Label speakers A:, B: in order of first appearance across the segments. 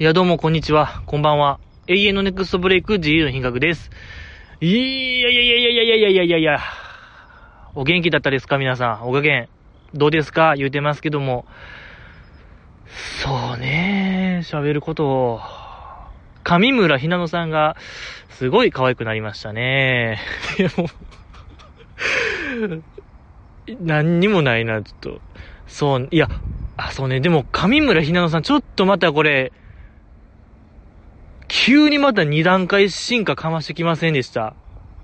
A: いや、どうも、こんにちは。こんばんは。永遠のネクストブレイク自由の品格です。いやいやいやいやいやいやいやいやいや。お元気だったですか皆さん。お加減。どうですか？言うてますけども。そうね喋ることを。上村ひなのさんが、すごい可愛くなりましたね。でも、何にもないな、ちょっと。そう、いや、あ、そうね。でも、上村ひなのさん、ちょっとまたこれ、急にまた二段階進化かましてきませんでした。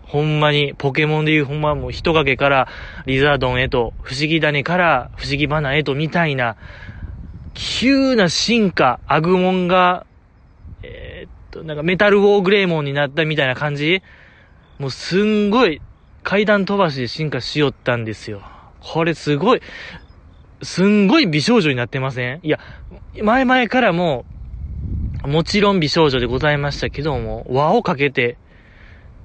A: ほんまに、ポケモンでいうほんまもう人影からリザードンへと、不思議種から不思議花へとみたいな、急な進化、アグモンが、えーっと、なんかメタルウォーグレーモンになったみたいな感じもうすんごい階段飛ばしで進化しよったんですよ。これすごい、すんごい美少女になってません？いや、前々からも、もちろん美少女でございましたけども、輪をかけて、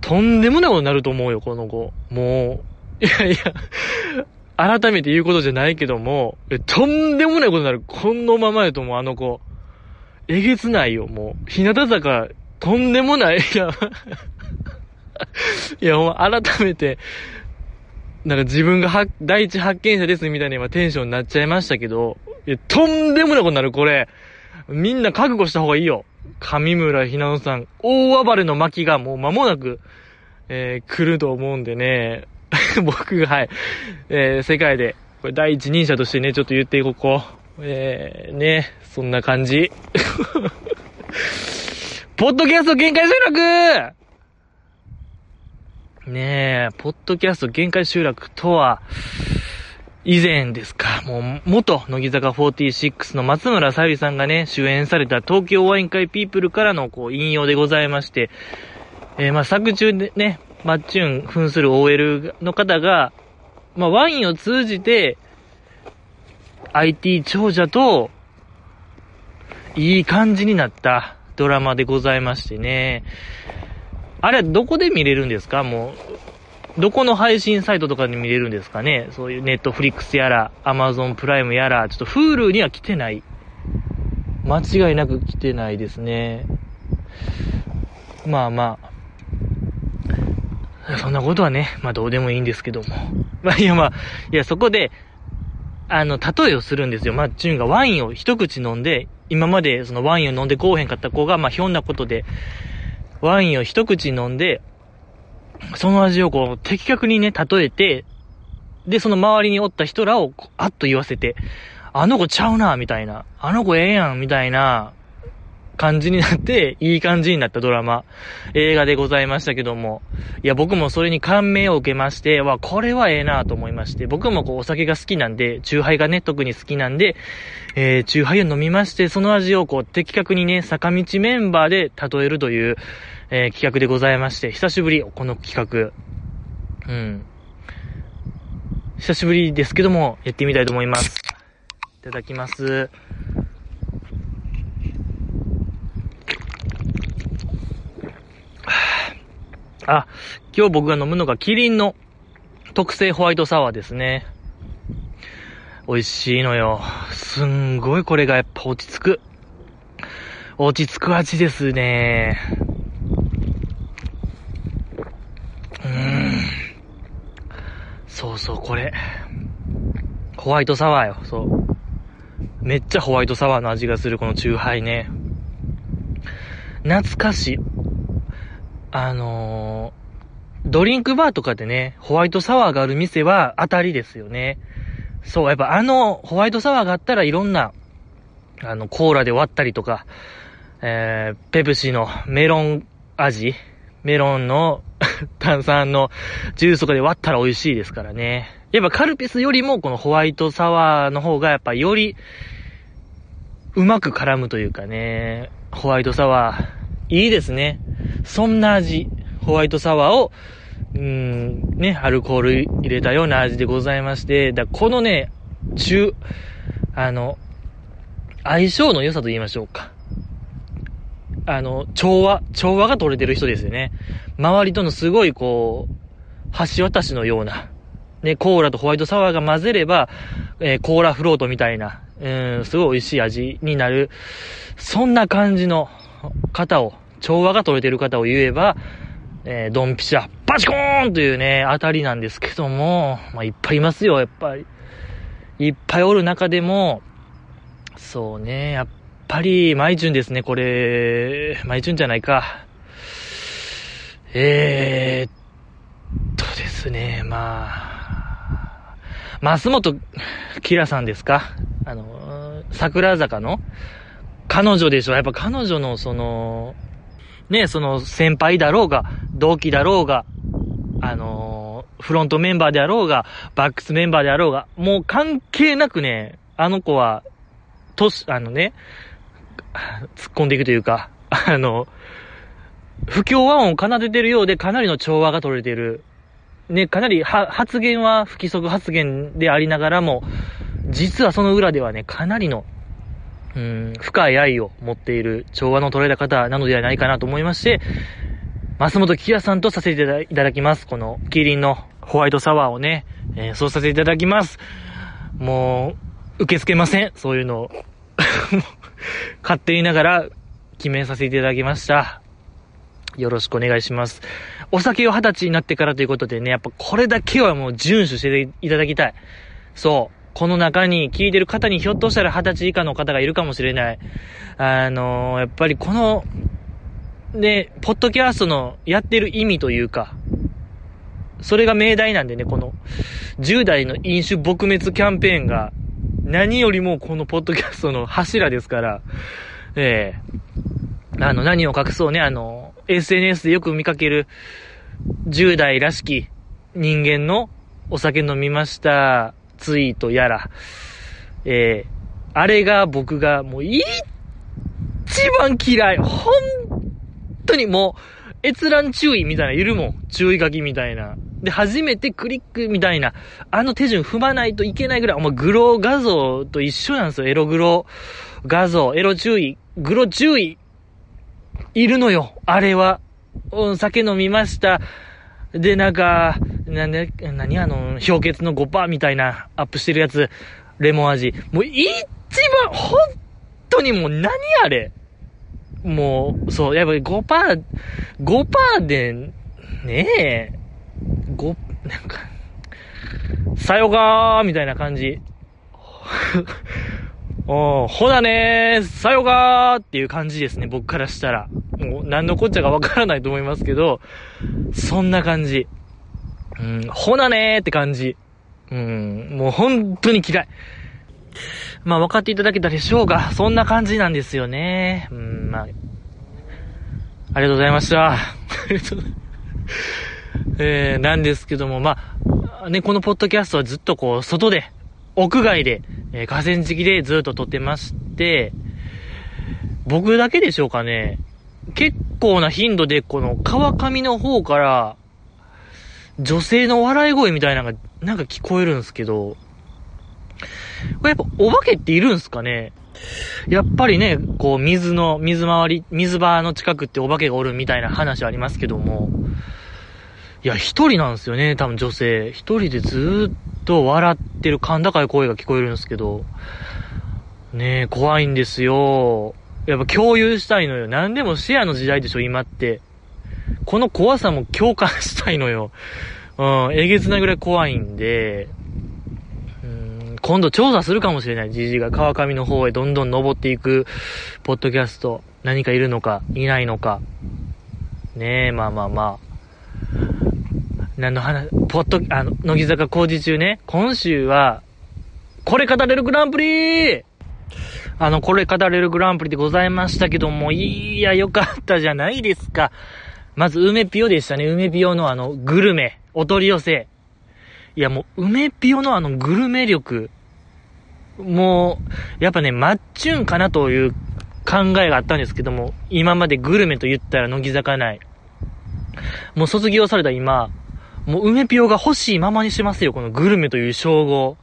A: とんでもないことになると思うよ、この子。もう、いやいや、改めて言うことじゃないけども、とんでもないことになる。このままやと思う、あの子。えげつないよ、もう。日向坂、とんでもない。いや、いや、もう改めて、なんか自分が第一発見者ですみたいな今テンションになっちゃいましたけど、いや、とんでもないことになる、これ。みんな覚悟した方がいいよ。上村ひなのさん、大暴れの巻がもう間もなく、えー、来ると思うんでね、僕が、はい、えー、世界で、これ第一人者としてね、ちょっと言っていこう、こう。えー、ね、そんな感じ。ポッドキャスト限界集落ねえ、ポッドキャスト限界集落とは、以前ですか、もう、元、乃木坂46の松村さゆりさんがね、主演された東京ワイン会ピープルからの、こう、引用でございまして、えー、まあ、作中でね、マッチュン扮する OL の方が、まあ、ワインを通じて、IT 長者と、いい感じになったドラマでございましてね。あれはどこで見れるんですか？もう、どこの配信サイトとかで見れるんですかね？そういうネットフリックスやら、アマゾンプライムやら、ちょっと Hulu には来てない。間違いなく来てないですね。まあまあ、そんなことはね、まあどうでもいいんですけども。まあいやまあ、いやそこで、あの、例えをするんですよ。まあ、チュンがワインを一口飲んで、今までそのワインを飲んでこうへんかった子が、まあひょんなことで、ワインを一口飲んで、その味をこう、的確にね、例えて、で、その周りにおった人らを、あっと言わせて、あの子ちゃうな、みたいな。あの子ええやん、みたいな感じになって、いい感じになったドラマ、映画でございましたけども。いや、僕もそれに感銘を受けまして、わ、これはええなと思いまして、僕もこう、お酒が好きなんで、チューハイがね、特に好きなんで、えー、チューハイを飲みまして、その味をこう、的確にね、坂道メンバーで例えるという、えー、企画でございまして、久しぶり、この企画。うん。久しぶりですけども、やってみたいと思います。いただきます。あ、今日僕が飲むのがキリンの特製ホワイトサワーですね。美味しいのよ。すんごいこれがやっぱ落ち着く。落ち着く味ですね。うーん。そうそう、これ。ホワイトサワーよ、そう。めっちゃホワイトサワーの味がするこのチューハイね。懐かしい。あのー、ドリンクバーとかでね、ホワイトサワーがある店は当たりですよね。そう、やっぱあのホワイトサワーがあったらいろんな、あの、コーラで割ったりとか、えー、ペプシのメロン味メロンの炭酸のジュースとかで割ったら美味しいですからね。やっぱカルピスよりもこのホワイトサワーの方がやっぱよりうまく絡むというかね、ホワイトサワー、いいですね。そんな味、ホワイトサワーを、うーん、ね、アルコール入れたような味でございまして、だこのね、中、あの、相性の良さと言いましょうか。あの、調和、調和が取れてる人ですよね。周りとのすごいこう、橋渡しのような、ね、コーラとホワイトサワーが混ぜれば、えーコーラフロートみたいな、うん、すごい美味しい味になる、そんな感じの方を、調和が取れてる方を言えば、えー、ドンピシャ、バチコーンというね、当たりなんですけども、まあ、いっぱいいますよ、やっぱり。いっぱいおる中でも、そうね、やっぱり、マイチュンですね、これ、マイチュンじゃないか。えー、っとですね、まあ、松本キラさんですか？あの、桜坂の？彼女でしょ？やっぱ彼女のその、ね、その先輩だろうが、同期だろうが、あの、フロントメンバーであろうが、バックスメンバーであろうが、もう関係なくね、あの子は、とし、あのね、突っ込んでいくというか、あの、不協和音を奏でてるようでかなりの調和が取れてる。ね、かなり発言は不規則発言でありながらも、実はその裏ではね、かなりのうん、深い愛を持っている調和の取れた方なのではないかなと思いまして、松本キラさんとさせていただきます。このキリンのホワイトサワーをね、えー、そうさせていただきます。もう、受け付けません。そういうのを。勝手にながら決めさせていただきました。よろしくお願いします。お酒を二十歳になってからということでね、やっぱこれだけはもう遵守していただきたい。そう。この中に聞いてる方にひょっとしたら二十歳以下の方がいるかもしれない。あのー、やっぱりこの、ね、ポッドキャストのやってる意味というか、それが命題なんでね、この10代の飲酒撲滅キャンペーンが何よりもこのポッドキャストの柱ですから、ええー、あの、何を隠そうね、あの、SNS でよく見かける10代らしき人間のお酒飲みました、ツイートやら、えー、あれが僕がもう一番嫌い。本当にもう、閲覧注意みたいな、いるもん。注意書きみたいな。で、初めてクリックみたいな、あの手順踏まないといけないぐらい、もうグロ画像と一緒なんですよ。エログロ画像、エロ注意、グロ注意、いるのよ。あれは。うん、酒飲みました。で、なんか、なんで、何あの、氷結の5%みたいなアップしてるやつ、レモン味。もう一番、本当にもう何あれもう、そう、やっぱり5%、5%で、ねえ、5、なんか、さよがーみたいな感じ。おほなねー、さよがーっていう感じですね、僕からしたら。もう、何のこっちゃかわからないと思いますけど、そんな感じ。うん、ほなねーって感じ。うん、もう本当に嫌い。まあ分かっていただけたでしょうが、そんな感じなんですよね。うん、まあ、ありがとうございました。えー、なんですけども、まあ、ね、このポッドキャストはずっとこう、外で、屋外で、えー、河川敷でずっと撮ってまして、僕だけでしょうかね。結構な頻度で、この川上の方から、女性の笑い声みたいなのが、なんか聞こえるんですけど、これやっぱお化けっているんすかね？やっぱりね、こう水の、水回り、水場の近くってお化けがおるみたいな話ありますけども、いや、一人なんですよね、多分女性。一人でずっと笑ってる甲高い声が聞こえるんですけど、ねえ、怖いんですよ。やっぱ共有したいのよ。何でもシェアの時代でしょ、今って。この怖さも共感したいのよ。うん、えげつないぐらい怖いんで、うん、今度調査するかもしれない。じじが川上の方へどんどん登っていく、ポッドキャスト、何かいるのか、いないのか。ねえ、まあまあまあ。何の話、ポッド、あの、乃木坂工事中ね、今週は、これ語れるグランプリあの、これ語れるグランプリでございましたけども、いや、よかったじゃないですか。まず、梅ピオでしたね。梅ピオのあの、グルメ、お取り寄せ。いや、もう、梅ピオのあの、グルメ力。もう、やっぱね、マッチュンかなという考えがあったんですけども、今までグルメと言ったら乃木坂ない。もう卒業された今、もう梅ピオが欲しいままにしますよ、このグルメという称号。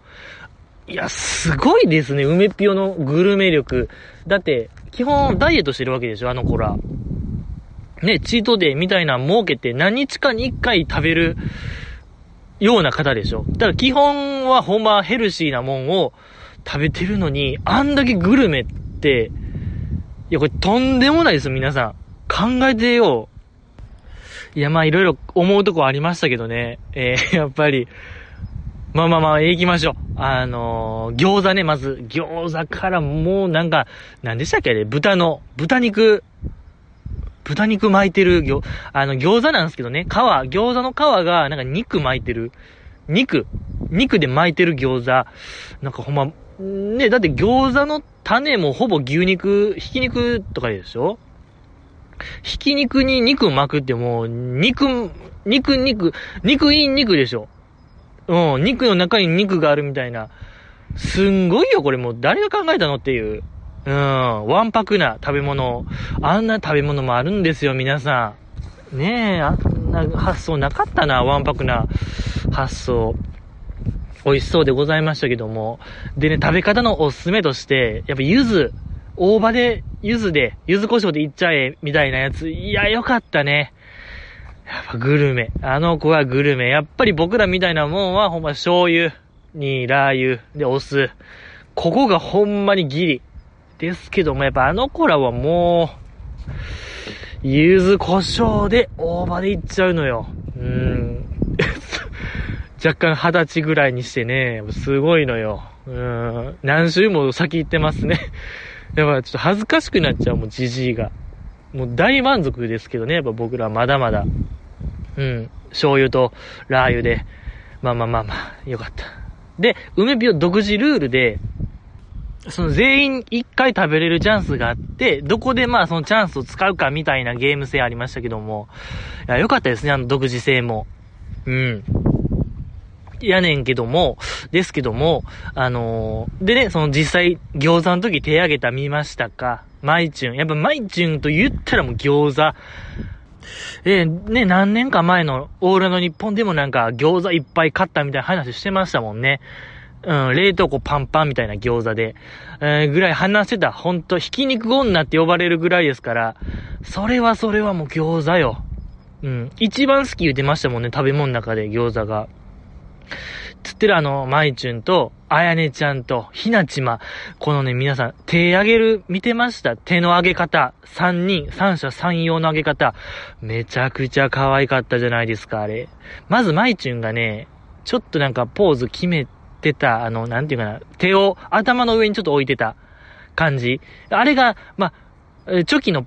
A: いや、すごいですね、梅ピオのグルメ力。だって、基本ダイエットしてるわけでしょ、あの子ら。ね、チートデーみたいな儲けて何日かに一回食べるような方でしょ。だから基本はほんまヘルシーなもんを食べてるのに、あんだけグルメって、いや、これとんでもないですよ、皆さん。考えてよ。いや、まあ、いろいろ思うとこありましたけどね。えー、やっぱり、まあまあまあ、行きましょう。あのー、餃子ね、まず。餃子からもうなんか、何でしたっけね豚の、豚肉、豚肉巻いてる、餃、あの、餃子なんですけどね、皮、餃子の皮が、なんか肉巻いてる。肉、肉で巻いてる餃子。なんかほんま、ね、だって餃子の種もほぼ牛肉、ひき肉とかでしょ？ひき肉に肉巻くってもう、肉、肉、肉、肉イン肉でしょうん、肉の中に肉があるみたいな。すんごいよ、これもう誰が考えたのっていう。うん、わんぱくな食べ物。あんな食べ物もあるんですよ、皆さん。ねえ、あんな発想なかったな、わんぱくな発想。美味しそうでございましたけども。でね、食べ方のおすすめとして、やっぱ柚子、大葉で、柚子で、柚子胡椒でいっちゃえ、みたいなやつ。いや、よかったね。やっぱグルメ。あの子はグルメ。やっぱり僕らみたいなもんはほんま醤油にラー油でお酢。ここがほんまにギリ。ですけども、やっぱあの子らはもう、柚子胡椒で大葉でいっちゃうのよ。うん。若干二十歳ぐらいにしてね、すごいのよ。うん。何週も先行ってますね。やっぱちょっと恥ずかしくなっちゃう、もうじじいが。もう大満足ですけどね、やっぱ僕らまだまだ。うん。醤油とラー油で。まあまあまあまあ、よかった。で、梅ビオ独自ルールで、その全員一回食べれるチャンスがあって、どこでまあそのチャンスを使うかみたいなゲーム性ありましたけども、いや、よかったですね、あの独自性も。うん。やねんけども、ですけども、あのー、でね、その実際餃子の時手挙げた見ましたか？マイチュン。やっぱマイチュンと言ったらもう餃子。えー、ね、何年か前のオールの日本でもなんか餃子いっぱい買ったみたいな話してましたもんね。うん、冷凍庫パンパンみたいな餃子で、えー、ぐらい話してた。ほんと、ひき肉女って呼ばれるぐらいですから、それはそれはもう餃子よ。うん。一番好き言ってましたもんね、食べ物の中で餃子が。つってるあの、まいちゅんと、あやねちゃんと、ひなちま。このね、皆さん、手上げる、見てました？手の上げ方。三人、三者三様の上げ方。めちゃくちゃ可愛かったじゃないですか、あれ。まず、まいちゅんがね、ちょっとなんかポーズ決めてた、あの、なんていうかな、手を頭の上にちょっと置いてた感じ。あれが、まあ、チョキの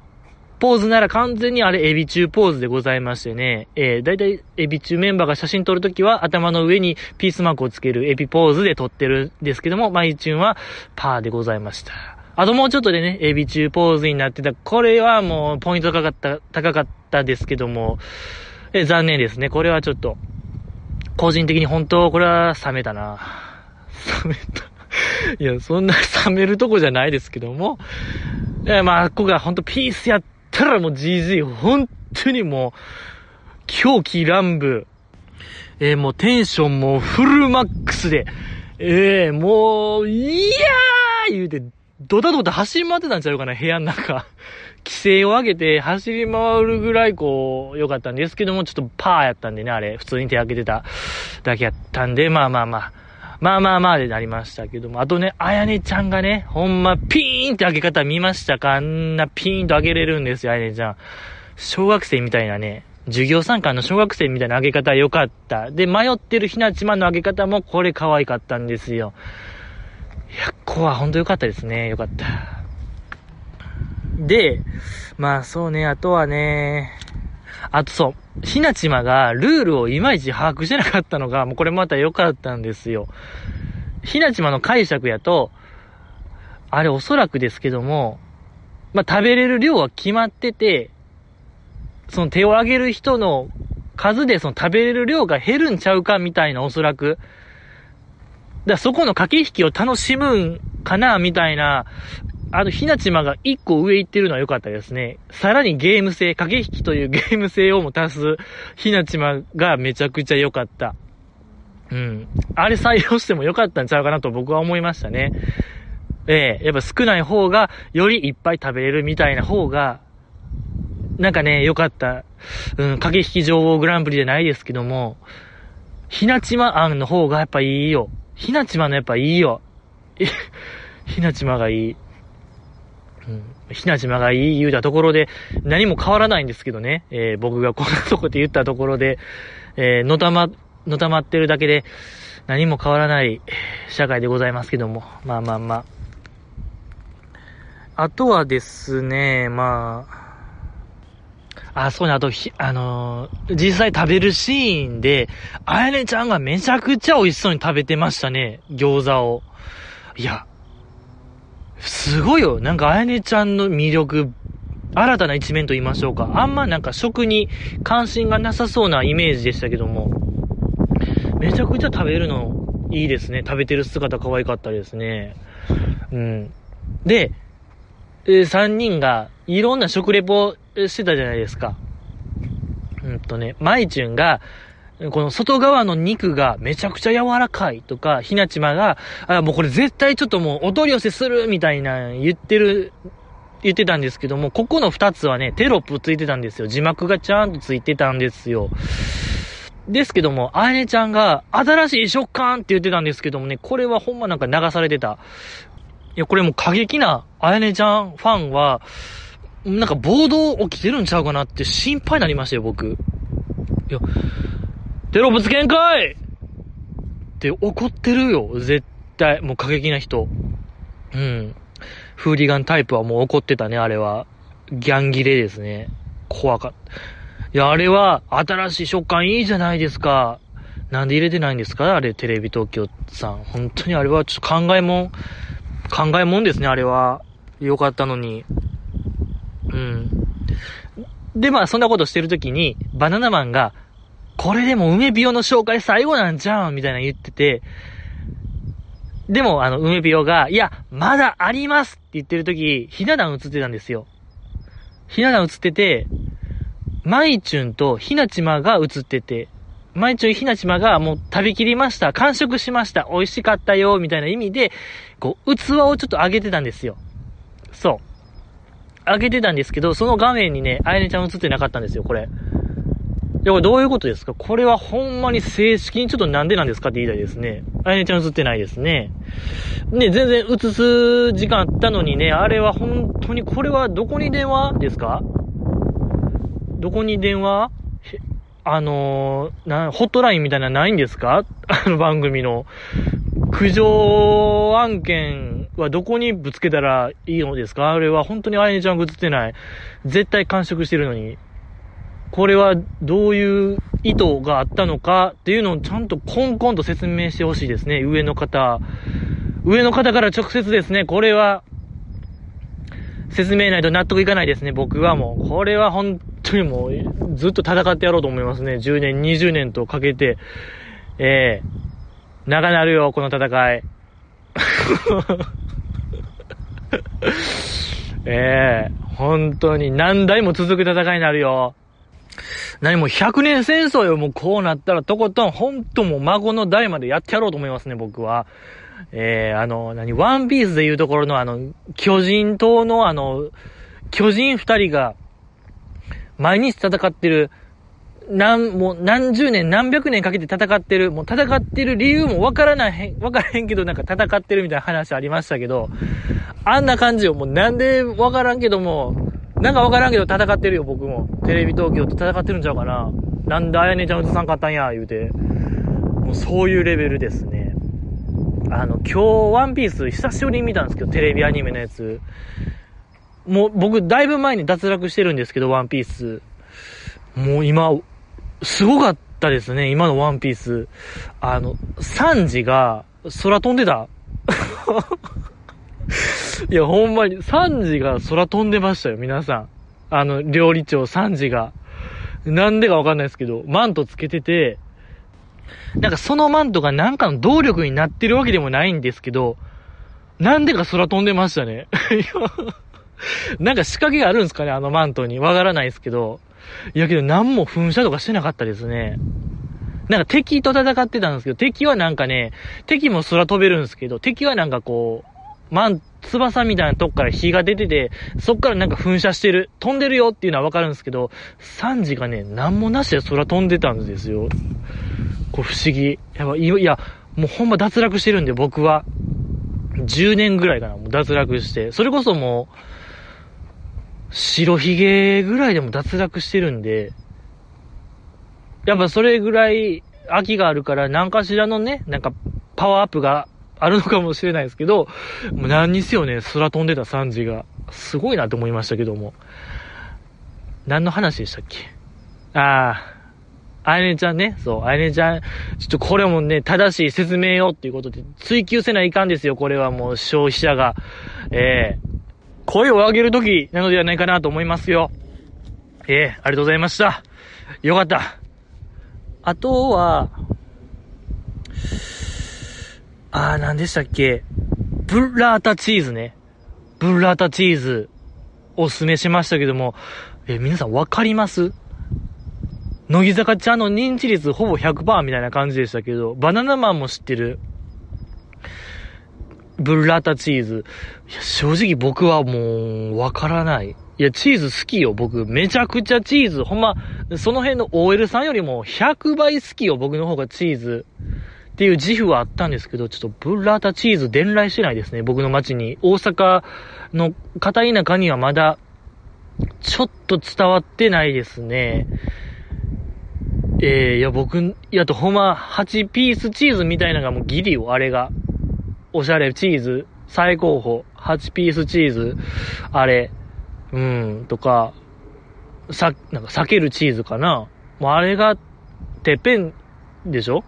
A: ポーズなら完全にあれエビ中ポーズでございましてね、えー、だいたいエビ中メンバーが写真撮るときは頭の上にピースマークをつけるエビポーズで撮ってるんですけども、マイチューンはパーでございました。あともうちょっとでね、エビ中ポーズになってた。これはもうポイント高かった、高かったですけども、え残念ですね。これはちょっと、個人的に本当、これは冷めたな。冷めた。いや、そんな冷めるとこじゃないですけども、えまあ、ここが本当ピースやったらもう GG、本当にもう、狂気乱舞。えー、もうテンションもフルマックスで、えー、もう、いやー言うて、ドタドタ走り回ってたんちゃうかな、部屋の中。規制を上げて走り回るぐらいこう、良かったんですけども、ちょっとパーやったんでね、あれ、普通に手開けてただけやったんで、まあまあまあ。まあまあまあでなりましたけども。あとね、あやねちゃんがね、ほんまピーンって開け方見ましたかあんなピーンと開けれるんですよ、あやねちゃん。小学生みたいなね、授業参観の小学生みたいな開け方良かった。で、迷ってるひなちまの開け方もこれ可愛かったんですよ。いや、ここはほんと良かったですね。良かった。で、まあそうね、あとはね、あとそう、ひなちまがルールをいまいち把握してなかったのが、もうこれまた良かったんですよ。ひなちまの解釈やと、あれおそらくですけども、まあ、食べれる量は決まってて、その手を挙げる人の数でその食べれる量が減るんちゃうかみたいなおそらく。だそこの駆け引きを楽しむんかなみたいなあの、ひなちまが一個上行ってるのは良かったですね。さらにゲーム性、駆け引きという ゲーム性をも足すひなちまがめちゃくちゃ良かった。うん。あれ採用しても良かったんちゃうかなと僕は思いましたね。ええー、やっぱ少ない方が、よりいっぱい食べれるみたいな方が、なんかね、良かった。うん、駆け引き女王グランプリじゃないですけども、ひなちまあんの方がやっぱいいよ。ひなちまのやっぱいいよ。ひなちまがいい。うん。ひなちまがいい言うたところで、何も変わらないんですけどね。えー、僕がこんなとこで言ったところで、えー、のたま、のたまってるだけで、何も変わらない社会でございますけども。まあまあまあ。あとはですね、まあ、あ、そうね、あと、ひ、あのー、実際食べるシーンで、あやねちゃんがめちゃくちゃ美味しそうに食べてましたね、餃子を。いや、すごいよ。なんか、あやねちゃんの魅力、新たな一面と言いましょうか。あんまなんか食に関心がなさそうなイメージでしたけども、めちゃくちゃ食べるのいいですね。食べてる姿可愛かったですね。うん。で、3人がいろんな食レポしてたじゃないですか。うんとね、マイチュンが、この外側の肉がめちゃくちゃ柔らかいとか、ひなちまが、あ、もうこれ絶対ちょっともうお取り寄せするみたいな言ってる、言ってたんですけども、ここの2つはね、テロップついてたんですよ。字幕がちゃんとついてたんですよ。ですけども、あやねちゃんが、新しい食感って言ってたんですけどもね、これはほんまなんか流されてた。いや、これもう過激な、あやねちゃんファンは、なんか暴動起きてるんちゃうかなって心配になりましたよ、僕。いや、テロぶつけんかいって怒ってるよ、絶対。もう過激な人。うん。フーリガンタイプはもう怒ってたね、あれは。ギャンギレですね。怖かった。いや、あれは、新しい食感いいじゃないですか。なんで入れてないんですか？あれ、テレビ東京さん。本当にあれはちょっと考えもん、考えもんですね、あれは。よかったのに。うん。で、まあ、そんなことしてるときに、バナナマンが、これでも梅ビオの紹介最後なんじゃんみたいな言ってて、でも、あの、梅ビオが、いや、まだありますって言ってるとき、ひな壇映ってたんですよ。ひな壇映ってて、マイチュンとひなちまが映ってて、マイチュンひなちまがもう食べきりました、完食しました、美味しかったよ、みたいな意味で、こう、器をちょっと上げてたんですよ。そう。上げてたんですけど、その画面にね、あやねちゃん映ってなかったんですよ、これ。で、これどういうことですか？これはほんまに正式にちょっとなんでなんですかって言いたいですね。あやねちゃん映ってないですね。ね、全然映す時間あったのにね、あれは本当に、これはどこに電話ですか？どこに電話？あのー、な、ホットラインみたいなのないんですか？あの番組の。苦情案件はどこにぶつけたらいいのですか？あれは本当にあやねちゃんが映ってない。絶対完食してるのに。これはどういう意図があったのかっていうのをちゃんとコンコンと説明してほしいですね。上の方。上の方から直接ですね。これは、説明ないと納得いかないですね。僕はもう。これは本当にもう、ずっと戦ってやろうと思いますね。10年、20年とかけて。ええー、長なるよ、この戦い。え えー、本当に何代も続く戦いになるよ。何も100年戦争よ、もうこうなったらとことん、ほんともう孫の代までやってやろうと思いますね、僕は。えー、あの、何、ワンピースでいうところのあの、巨人島のあの、巨人二人が、毎日戦ってる、何、もう何十年、何百年かけて戦ってる、もう戦ってる理由もわからない、わからへんけどなんか戦ってるみたいな話ありましたけど、あんな感じよ。もうなんでわからんけども、なんかわからんけど戦ってるよ、僕も。テレビ東京と戦ってるんちゃうかな。なんであやねちゃん映さんかったんや、言うて。もうそういうレベルですね。あの、今日ワンピース久しぶりに見たんですけど、テレビアニメのやつ。もう僕、だいぶ前に脱落してるんですけど、ワンピース。もう今、すごかったですね、今のワンピース。あの、サンジが空飛んでた。いや、ほんまに、サンジが空飛んでましたよ、皆さん。あの、料理長サンジが。なんでかわかんないですけど、マントつけてて、なんかそのマントがなんかの動力になってるわけでもないんですけど、なんでか空飛んでましたね。なんか仕掛けがあるんですかね、あのマントに。わからないですけど。いやけど何も噴射とかしてなかったですね。なんか敵と戦ってたんですけど、敵はなんかね、敵も空飛べるんですけど、敵はなんかこう、マン、翼みたいなとこから火が出てて、そっからなんか噴射してる、飛んでるよっていうのはわかるんですけど、サンジがね、何もなしで空飛んでたんですよ。こう不思議。やばい、いや、もうほんま脱落してるんで僕は。10年ぐらいかな、もう脱落して。それこそもう、白ひげぐらいでも脱落してるんで、やっぱそれぐらい秋があるから何かしらのね、なんかパワーアップがあるのかもしれないですけど、もう何にせよね、空飛んでたサンジが、すごいなと思いましたけども。何の話でしたっけ？ああ、あやねちゃんね、そう、あやねちゃん、ちょっとこれもね、正しい説明をっていうことで、追求せないかんですよ、これはもう消費者が。ええ声を上げるときなのではないかなと思いますよ。ええありがとうございました。よかった。あとは、あー、何でしたっけ？ブッラータチーズね。ブッラータチーズ、おすすめしましたけども、え、皆さんわかります？乃木坂ちゃんの認知率ほぼ100%みたいな感じでしたけど、バナナマンも知ってる、ブッラータチーズ。いや、正直僕はもう、わからない。いや、チーズ好きよ、僕。めちゃくちゃチーズ。ほんま、その辺の OL さんよりも100倍好きよ、僕の方がチーズ。っていう自負はあったんですけど、ちょっとブッラータチーズ伝来してないですね、僕の街に。大阪の片田舎にはまだ、ちょっと伝わってないですね。えー、いや、僕、いやと、ほんま、8ピースチーズみたいなのがもうギリよ、あれが。おしゃれチーズ、最高峰、8ピースチーズ、あれ、うん、とか、さ、なんか避けるチーズかな。もうあれが、てっぺんでしょ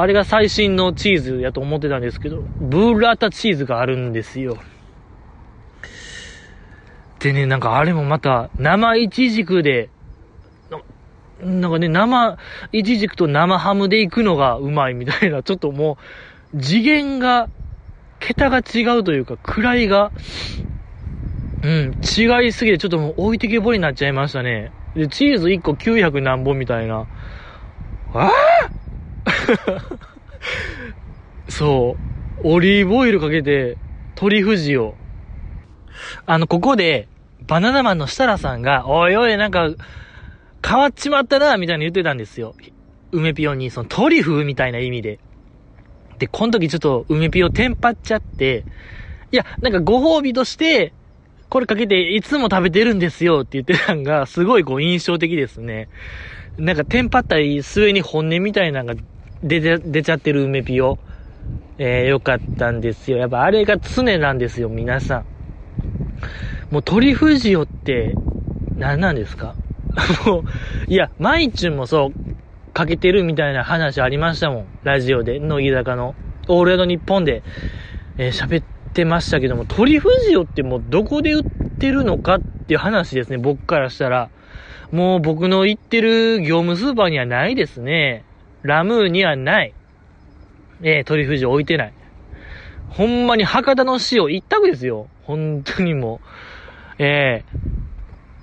A: あれが最新のチーズやと思ってたんですけど、ブーラータチーズがあるんですよ。でね、なんかあれもまた、生イチジクで、なんかね、生、イチジクと生ハムで行くのがうまいみたいな、ちょっともう、次元が、桁が違うというか、位が、うん、違いすぎてちょっともう置いてけぼりになっちゃいましたね。で、チーズ1個900何本みたいな。ああ そう。オリーブオイルかけて、鳥富士を。あの、ここで、バナナマンの設楽さんが、おいおい、なんか、変わっちまったな、みたいに言ってたんですよ。梅ピオに、そのトリュフみたいな意味で。で、この時ちょっと梅ピオテンパっちゃって、いや、なんかご褒美として、これかけていつも食べてるんですよって言ってたんが、すごいこう印象的ですね。なんかテンパったり、末に本音みたいなのが出て、出ちゃってる梅ピオ。えー、よかったんですよ。やっぱあれが常なんですよ、皆さん。もう鳥富士よって、何なんですか？もう、いや、マイチュンもそう、かけてるみたいな話ありましたもん。ラジオで、乃木坂の、オールエド日本で、えー喋ってましたけども、鳥富士よってもうどこで売ってるのかっていう話ですね、僕からしたら。もう僕の行ってる業務スーパーにはないですね。ラムーにはない。えー、鳥富士置いてない。ほんまに博多の塩一択ですよ。本当にもう。えー、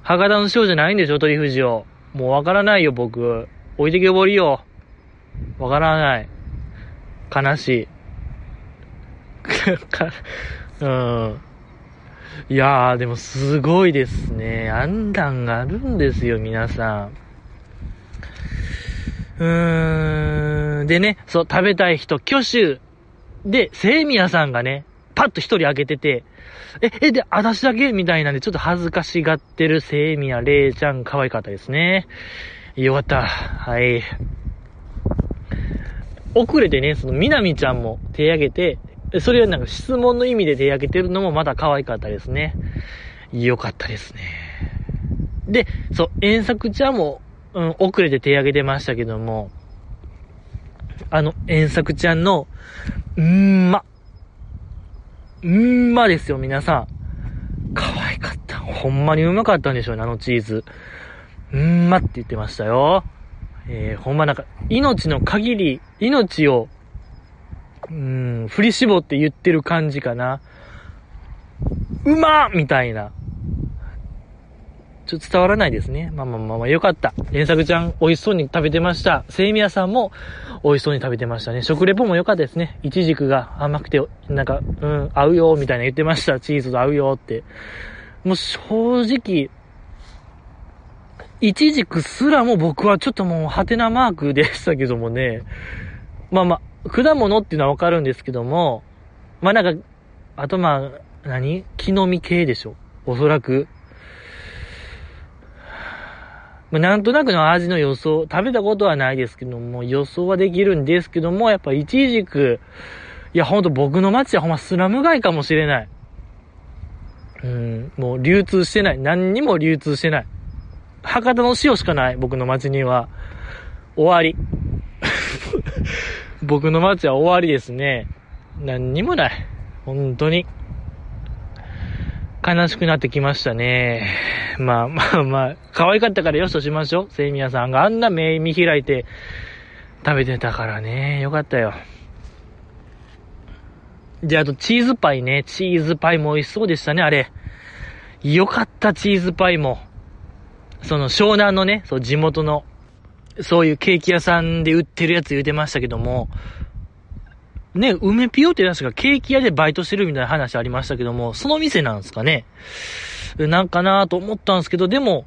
A: 博多の塩じゃないんでしょ、鳥富士を。もうわからないよ、僕。置いてけぼりよ。わからない。悲しい。うん。いやー、でもすごいですね。案段があるんですよ、皆さん。うーん。でね、そう、食べたい人、挙手。で、セミヤさんがね、パッと一人開けてて、え、え、で、私だけみたいなんで、ちょっと恥ずかしがってるセイミヤ、レイちゃん、可愛かったですね。よかった。はい。遅れてね、その、みなみちゃんも手挙げて、それはなんか質問の意味で手挙げてるのもまた可愛かったですね。よかったですね。で、そう、遠作ちゃんも、うん、遅れて手挙げてましたけども、あの、遠作ちゃんの、んーま、んまですよ、皆さん。可愛かった。ほんまにうまかったんでしょうね、あのチーズ。んまって言ってましたよ。えー、ほんまなんか、命の限り、命を、うん、振り絞って言ってる感じかな。うまみたいな。ちょっと伝わらないですね。まあまあまあまあ、よかった。連作ちゃん、美味しそうに食べてました。セイミヤさんも、美味しそうに食べてましたね。食レポも良かったですね。イチジクが甘くて、なんか、うん、合うよ、みたいな言ってました。チーズと合うよって。もう正直、イチジクすらも僕はちょっともう、ハテナマークでしたけどもね。まあまあ、果物っていうのはわかるんですけども、まあなんか、あとまあ、何？木の実系でしょおそらく。まあ、なんとなくの味の予想、食べたことはないですけども、予想はできるんですけども、やっぱいちじく、いやほんと僕の街はほんまスラム街かもしれない。うん、もう流通してない。何にも流通してない。博多の塩しかない、僕の街には。終わり。僕の街は終わりですね。何にもない。本当に。悲しくなってきましたね。まあまあまあ、可愛かったからよしとしましょう。セイミヤさんがあんな目見開いて食べてたからね。よかったよ。で、あとチーズパイね。チーズパイも美味しそうでしたね、あれ。よかった、チーズパイも。その湘南のね、そう地元の、そういうケーキ屋さんで売ってるやつ言うてましたけども、ね、梅ピオって確かケーキ屋でバイトしてるみたいな話ありましたけども、その店なんですかね？なんかなと思ったんですけど、でも、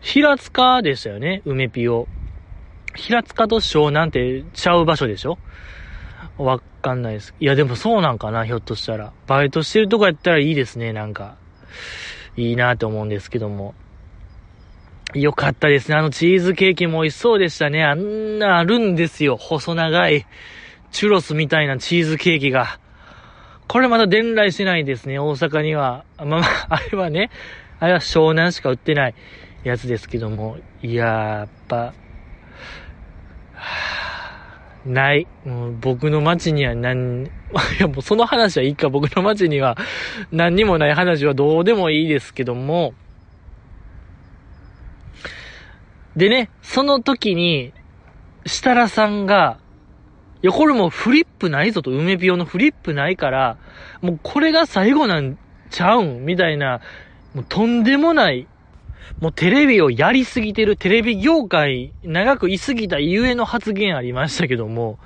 A: 平塚でしたよね、梅ピオ。平塚と湘南ってちゃう場所でしょ？わかんないです。いや、でもそうなんかな、ひょっとしたら。バイトしてるとこやったらいいですね、なんか。いいなって思うんですけども。よかったですね。あのチーズケーキも美味しそうでしたね。あんなあるんですよ。細長い。チュロスみたいなチーズケーキが。これまだ伝来してないですね、大阪には。まあまあ、あれはね、あれは湘南しか売ってないやつですけども。いやー、やっぱ、ない。もう僕の街には何、いやもうその話はいいか、僕の街には何にもない話はどうでもいいですけども。でね、その時に、設楽さんが、いや、これもうフリップないぞと、梅ピオのフリップないから、もうこれが最後なんちゃうんみたいな、もうとんでもない、もうテレビをやりすぎてる、テレビ業界長く居すぎたゆえの発言ありましたけども、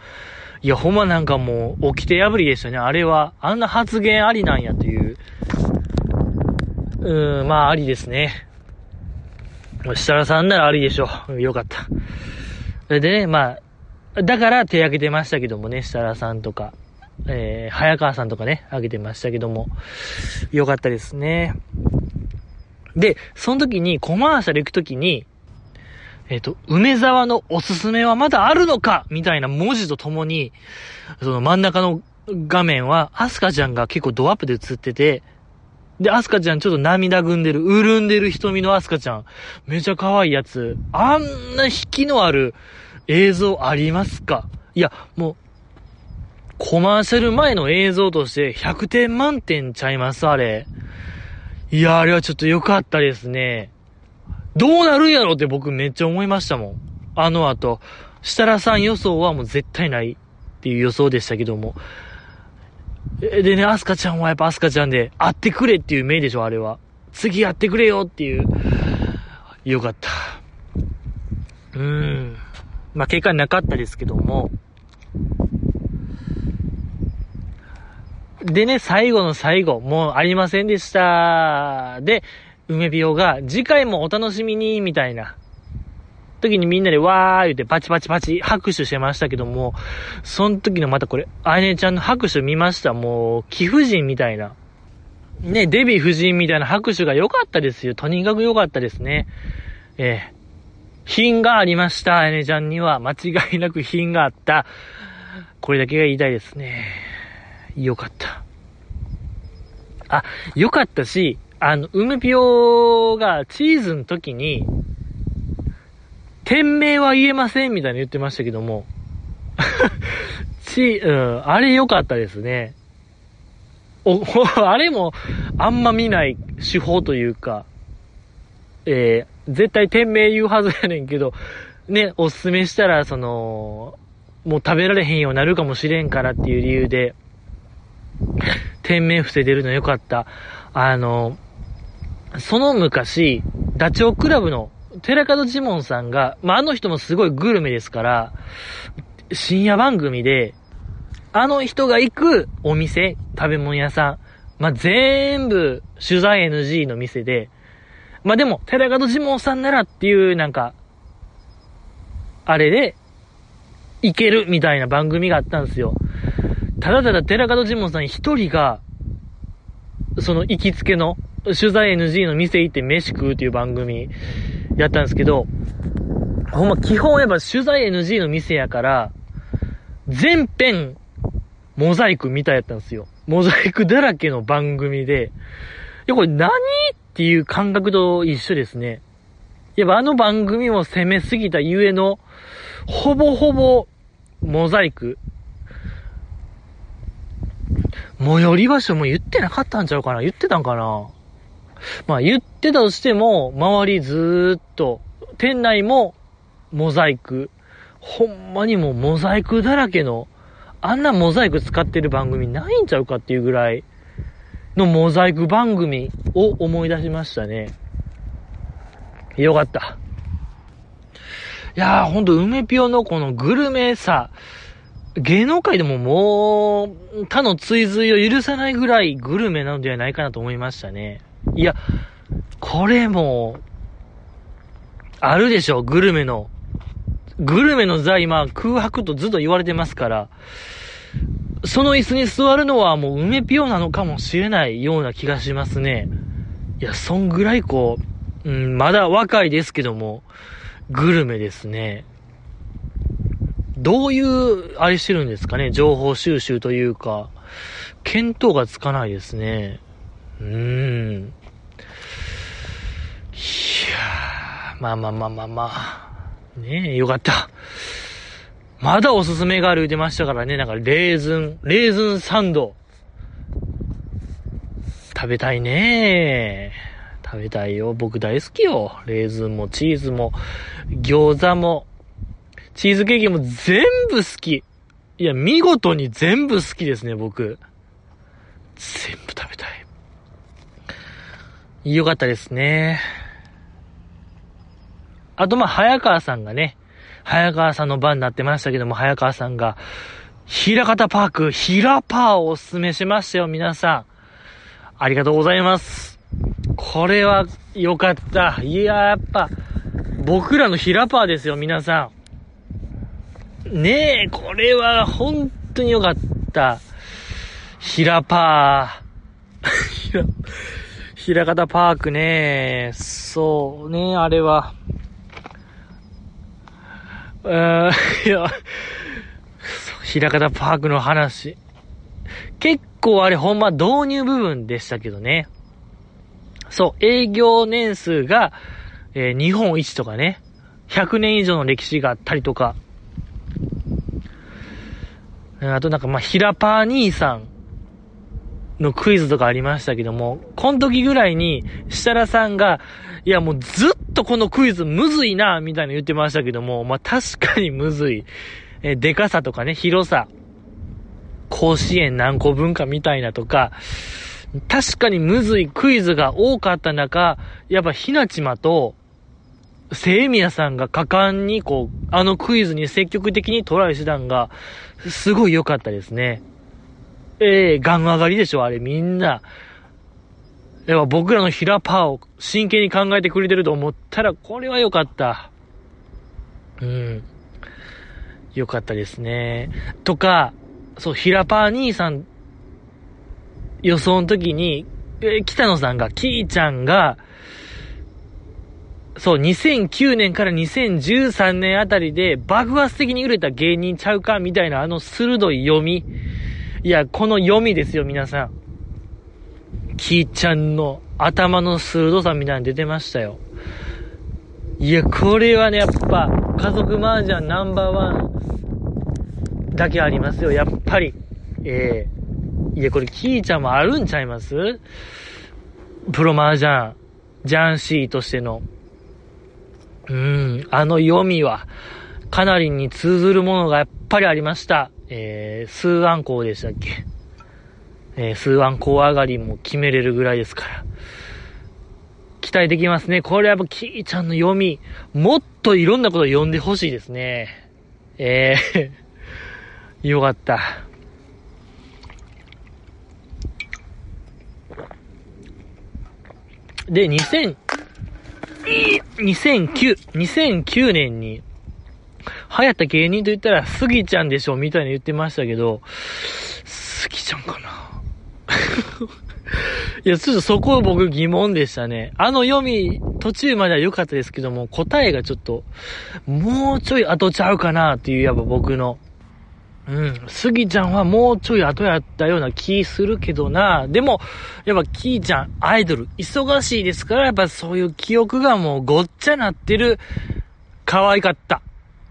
A: いや、ほんまなんかもう、起きて破りでしたね。あれは、あんな発言ありなんやという。うーん、まあ、ありですね。設楽さんならありでしょう。よかった。でね、まあ、だから手挙げてましたけどもね、設楽さんとか、えー、早川さんとかね、挙げてましたけども、よかったですね。で、その時に、コマーシャル行く時に、えっ、ー、と、梅沢のおすすめはまだあるのか？みたいな文字とともに、その真ん中の画面は、アスカちゃんが結構ドアップで映ってて、で、アスカちゃんちょっと涙ぐんでる、潤んでる瞳のアスカちゃん。めちゃ可愛いやつ。あんな引きのある、映像ありますか？いや、もう、コマーシャル前の映像として100点満点ちゃいますあれ。いや、あれはちょっと良かったですね。どうなるんやろって僕めっちゃ思いましたもん。あの後、設楽さん予想はもう絶対ないっていう予想でしたけども。でね、アスカちゃんはやっぱアスカちゃんで、会ってくれっていう目でしょ、あれは。次やってくれよっていう。よかった。うーん。まあ、結果なかったですけども、でね、最後の最後、もうありませんでした。で、梅ビオが、次回もお楽しみに、みたいな。時にみんなでわー言ってパチパチパチ拍手してましたけども、その時のまたこれ、あいねちゃんの拍手見ました。もう、貴婦人みたいな。ね、デヴィ夫人みたいな拍手が良かったですよ。とにかく良かったですね。ええ品がありました。エネちゃんには間違いなく品があった。これだけが言いたいですね。よかった。あ、よかったし、あの、梅ピオがチーズの時に、店名は言えませんみたいな言ってましたけども、ち、うん、あれ良かったですね。お、あれも、あんま見ない手法というか、えー、絶対店名言うはずやねんけど、ね、おすすめしたら、その、もう食べられへんようになるかもしれんからっていう理由で、店名伏せてるのよかった。あの、その昔、ダチョウ倶楽部の寺門ジモンさんが、まあ、あの人もすごいグルメですから、深夜番組で、あの人が行くお店、食べ物屋さん、まあ、全部取材 NG の店で、まあでも、寺門ジモンさんならっていう、なんか、あれで、いけるみたいな番組があったんですよ。ただただ寺門ジモンさん一人が、その行きつけの、取材 NG の店行って飯食うっていう番組やったんですけど、ほんま基本やっぱ取材 NG の店やから、全編、モザイクみたいやったんですよ。モザイクだらけの番組で、いや、これ何ていう感覚と一緒ですね。やっぱあの番組も攻めすぎたゆえの、ほぼほぼ、モザイク。最寄り場所も言ってなかったんちゃうかな言ってたんかなまあ言ってたとしても、周りずーっと、店内もモザイク。ほんまにもうモザイクだらけの、あんなモザイク使ってる番組ないんちゃうかっていうぐらいのモザイク番組を思い出しましたね。よかった。いやーほんと梅ぴょのこのグルメさ、芸能界でももう、他の追随を許さないぐらいグルメなのではないかなと思いましたね。いや、これも、あるでしょ、グルメの。グルメの座今、空白とずっと言われてますから、その椅子に座るのはもう梅ピオなのかもしれないような気がしますね。いや、そんぐらいこう、うん、まだ若いですけども、グルメですね。どういう、あれしてるんですかね？情報収集というか、見当がつかないですね。うーん。いやー、まあまあまあまあまあ。ねえ、よかった。まだおすすめがある言ってましたからね。なんか、レーズン、レーズンサンド。食べたいね食べたいよ。僕大好きよ。レーズンもチーズも、餃子も、チーズケーキも全部好き。いや、見事に全部好きですね、僕。全部食べたい。よかったですね。あと、ま早川さんがね、早川さんの番になってましたけども、早川さんが、平方パーク、ヒラパーをおすすめしましたよ、皆さん。ありがとうございます。これは良かった。いや、やっぱ、僕らのヒラパーですよ、皆さん。ねえ、これは本当に良かった。ひらパー。ひら、ひらかたパークね。そうね、あれは。うーいや、ひらかたパークの話。結構あれほんま導入部分でしたけどね。そう、営業年数が、えー、日本一とかね。100年以上の歴史があったりとか。あとなんかまあ、ヒラパー兄さんのクイズとかありましたけども、この時ぐらいに、設楽さんが、いやもうずっとこのクイズむずいな、みたいな言ってましたけども、まあ確かにむずい。え、でかさとかね、広さ。甲子園何個分かみたいなとか、確かにむずいクイズが多かった中、やっぱひなちまと、聖宮さんが果敢にこう、あのクイズに積極的にトライしたんが、すごい良かったですね。ええー、ガン上がりでしょ、あれみんな。やっぱ僕らのヒラパーを真剣に考えてくれてると思ったら、これは良かった。うん。良かったですね。とか、そう、ヒラパー兄さん、予想の時に、え北野さんが、キーちゃんが、そう、2009年から2013年あたりで爆発的に売れた芸人ちゃうかみたいなあの鋭い読み。いや、この読みですよ、皆さん。キーちゃんの頭の鋭さみたいなの出てましたよ。いや、これはね、やっぱ、家族麻雀ナンバーワンだけありますよ、やっぱり。ええー、いや、これ、キーちゃんもあるんちゃいます？プロ麻雀、ジャンシーとしての。うん、あの読みは、かなりに通ずるものがやっぱりありました。えー、数案校でしたっけ？えー、数案校上がりも決めれるぐらいですから。期待できますね。これやっぱキーちゃんの読み、もっといろんなこと読んでほしいですね。えー よかった。で、2000、2009、2009年に、流行った芸人と言ったら、スギちゃんでしょみたいに言ってましたけど、スギちゃんかな いや、ちょっとそこ僕疑問でしたね。あの読み、途中までは良かったですけども、答えがちょっと、もうちょい後ちゃうかなっていう、やっぱ僕の。うん。スギちゃんはもうちょい後やったような気するけどな。でも、やっぱキーちゃん、アイドル、忙しいですから、やっぱそういう記憶がもうごっちゃなってる、可愛かった。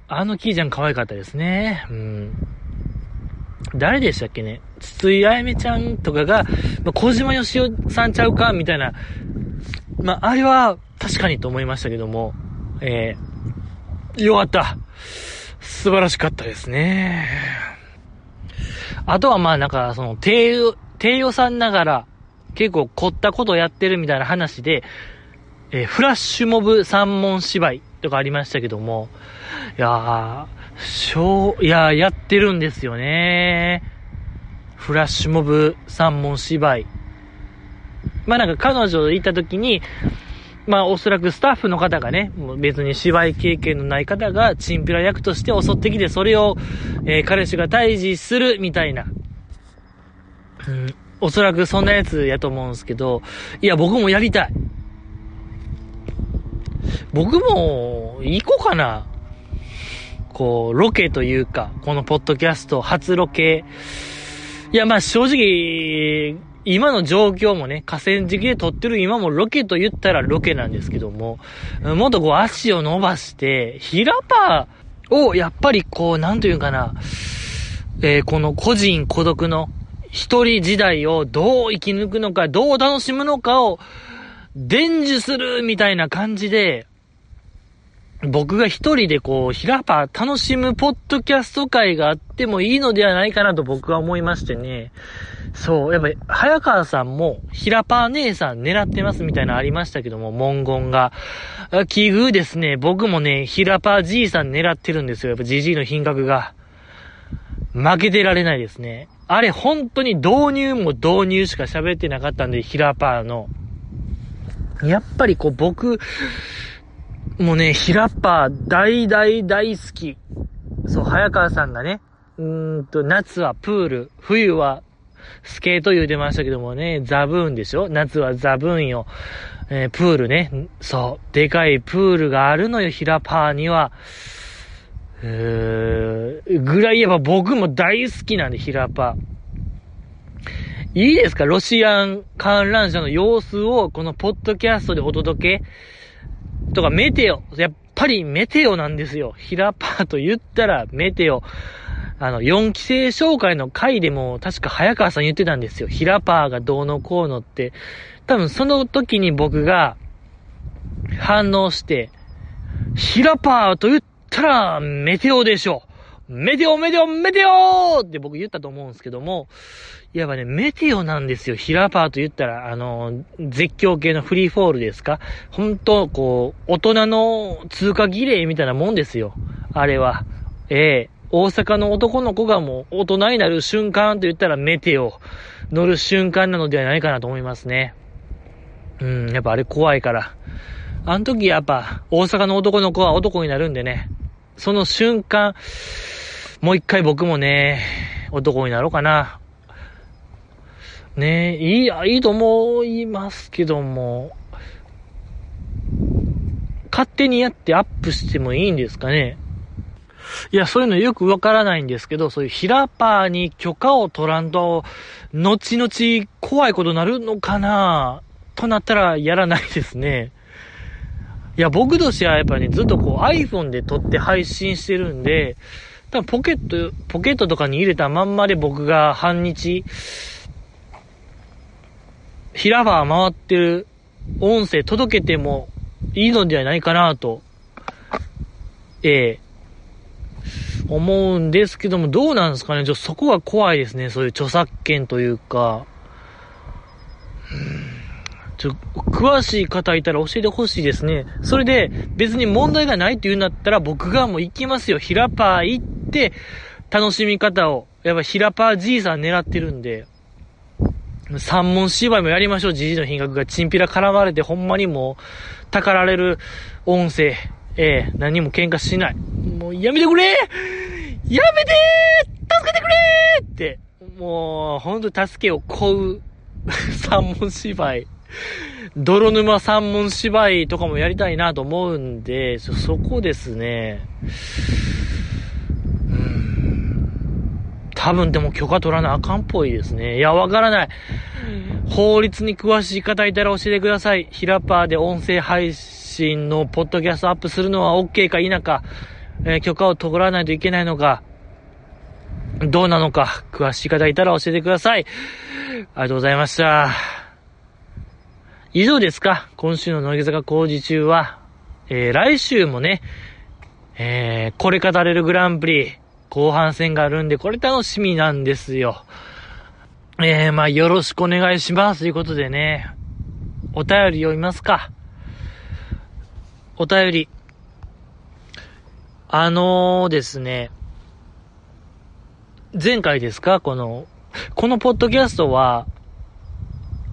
A: あのキーちゃん可愛かったですね。うん。誰でしたっけね？筒井あやめちゃんとかが、まあ、小島よしおさんちゃうかみたいな。まあ、あれは確かにと思いましたけども、えー、よかった。素晴らしかったですね。あとはまあなんか、その、低、低予算ながら、結構凝ったことをやってるみたいな話で、えー、フラッシュモブ三文芝居とかありましたけども、いやー、しょう、いやー、やってるんですよね。フラッシュモブ三文芝居。まあなんか彼女行った時に、まあおそらくスタッフの方がね、もう別に芝居経験のない方がチンピラ役として襲ってきて、それを、えー、彼氏が退治するみたいな。うん、おそらくそんなやつやと思うんですけど、いや僕もやりたい。僕も、行こうかな。こう、ロケというか、このポッドキャスト初ロケ。いや、まあ正直、今の状況もね、河川敷で撮ってる今もロケと言ったらロケなんですけども、もっとこう足を伸ばして、ヒラパーをやっぱりこう、なんというかな、えー、この個人孤独の一人時代をどう生き抜くのか、どう楽しむのかを伝授するみたいな感じで、僕が一人でこう、ヒラパ楽しむポッドキャスト会があってもいいのではないかなと僕は思いましてね。そう、やっぱり、早川さんも、ヒラパ姉さん狙ってますみたいなのありましたけども、文言が。奇遇ですね。僕もね、ヒラパじいさん狙ってるんですよ。やっぱじじいの品格が。負けてられないですね。あれ、本当に導入も導入しか喋ってなかったんで、ヒラパーの。やっぱりこう、僕、もうね、ヒラッパー大大大好き。そう、早川さんがね、うーんと、夏はプール、冬はスケート言うてましたけどもね、ザブーンでしょ？夏はザブーンよ。えー、プールね。そう、でかいプールがあるのよ、ヒラパーには。えー、ぐらい言えば僕も大好きなんで、ヒラパー。いいですか？ロシアン観覧車の様子をこのポッドキャストでお届けとかメテオ。やっぱりメテオなんですよ。ヒラパーと言ったらメテオ。あの、4期生紹介の回でも確か早川さん言ってたんですよ。ヒラパーがどうのこうのって。多分その時に僕が反応して、ヒラパーと言ったらメテオでしょ。メテオメテオメテオって僕言ったと思うんですけども、いわばね、メテオなんですよ。ヒラパーと言ったら、あの、絶叫系のフリーフォールですか？本当こう、大人の通過儀礼みたいなもんですよ。あれは。ええー、大阪の男の子がもう大人になる瞬間と言ったらメテオ乗る瞬間なのではないかなと思いますね。うん、やっぱあれ怖いから。あの時やっぱ大阪の男の子は男になるんでね。その瞬間、もう一回僕もね、男になろうかな。ねいい、いいと思いますけども、勝手にやってアップしてもいいんですかね？いや、そういうのよくわからないんですけど、そういうヒラパーに許可を取らんと、後々怖いことになるのかなとなったらやらないですね。いや、僕としてはやっぱね、ずっとこう iPhone で撮って配信してるんで、多分ポケット、ポケットとかに入れたまんまで僕が半日、平場回ってる音声届けてもいいのではないかなと、ええ思うんですけども、どうなんですかねちょ、そこが怖いですね。そういう著作権というか。うんちょ、詳しい方いたら教えてほしいですね。それで、別に問題がないって言うんだったら、僕がもう行きますよ。ヒラパー行って、楽しみ方を。やっぱヒラパーじいさん狙ってるんで。三文芝居もやりましょう。じじの品格がチンピラ絡まれて、ほんまにもう、たかられる音声。ええー、何も喧嘩しない。もうやめてくれやめて助けてくれって。もう、ほんと助けを請う 三文芝居。泥沼三文芝居とかもやりたいなと思うんで、そこですね。うん。多分でも許可取らなあかんっぽいですね。いや、わからない。法律に詳しい方いたら教えてください。ヒラパーで音声配信のポッドキャストアップするのは OK か否か、えー、許可を取らないといけないのか、どうなのか、詳しい方いたら教えてください。ありがとうございました。以上ですか今週の乃木坂工事中は、えー、来週もね、えー、これ語れるグランプリ、後半戦があるんで、これ楽しみなんですよ。えー、まあ、よろしくお願いします。ということでね、お便り読みますか。お便り。あのー、ですね、前回ですか？この、このポッドキャストは、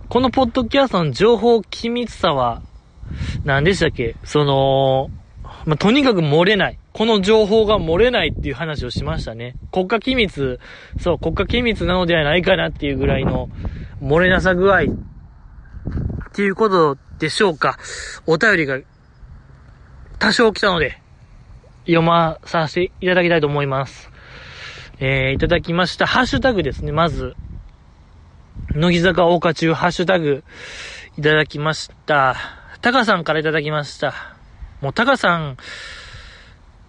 A: このポッドキャストの情報機密さは、何でしたっけ？その、まあ、とにかく漏れない。この情報が漏れないっていう話をしましたね。国家機密、そう、国家機密なのではないかなっていうぐらいの漏れなさ具合っていうことでしょうか。お便りが多少来たので、読まさせていただきたいと思います。えー、いただきました。ハッシュタグですね、まず。乃木坂大花中ハッシュタグいただきました。タカさんからいただきました。もうタカさん、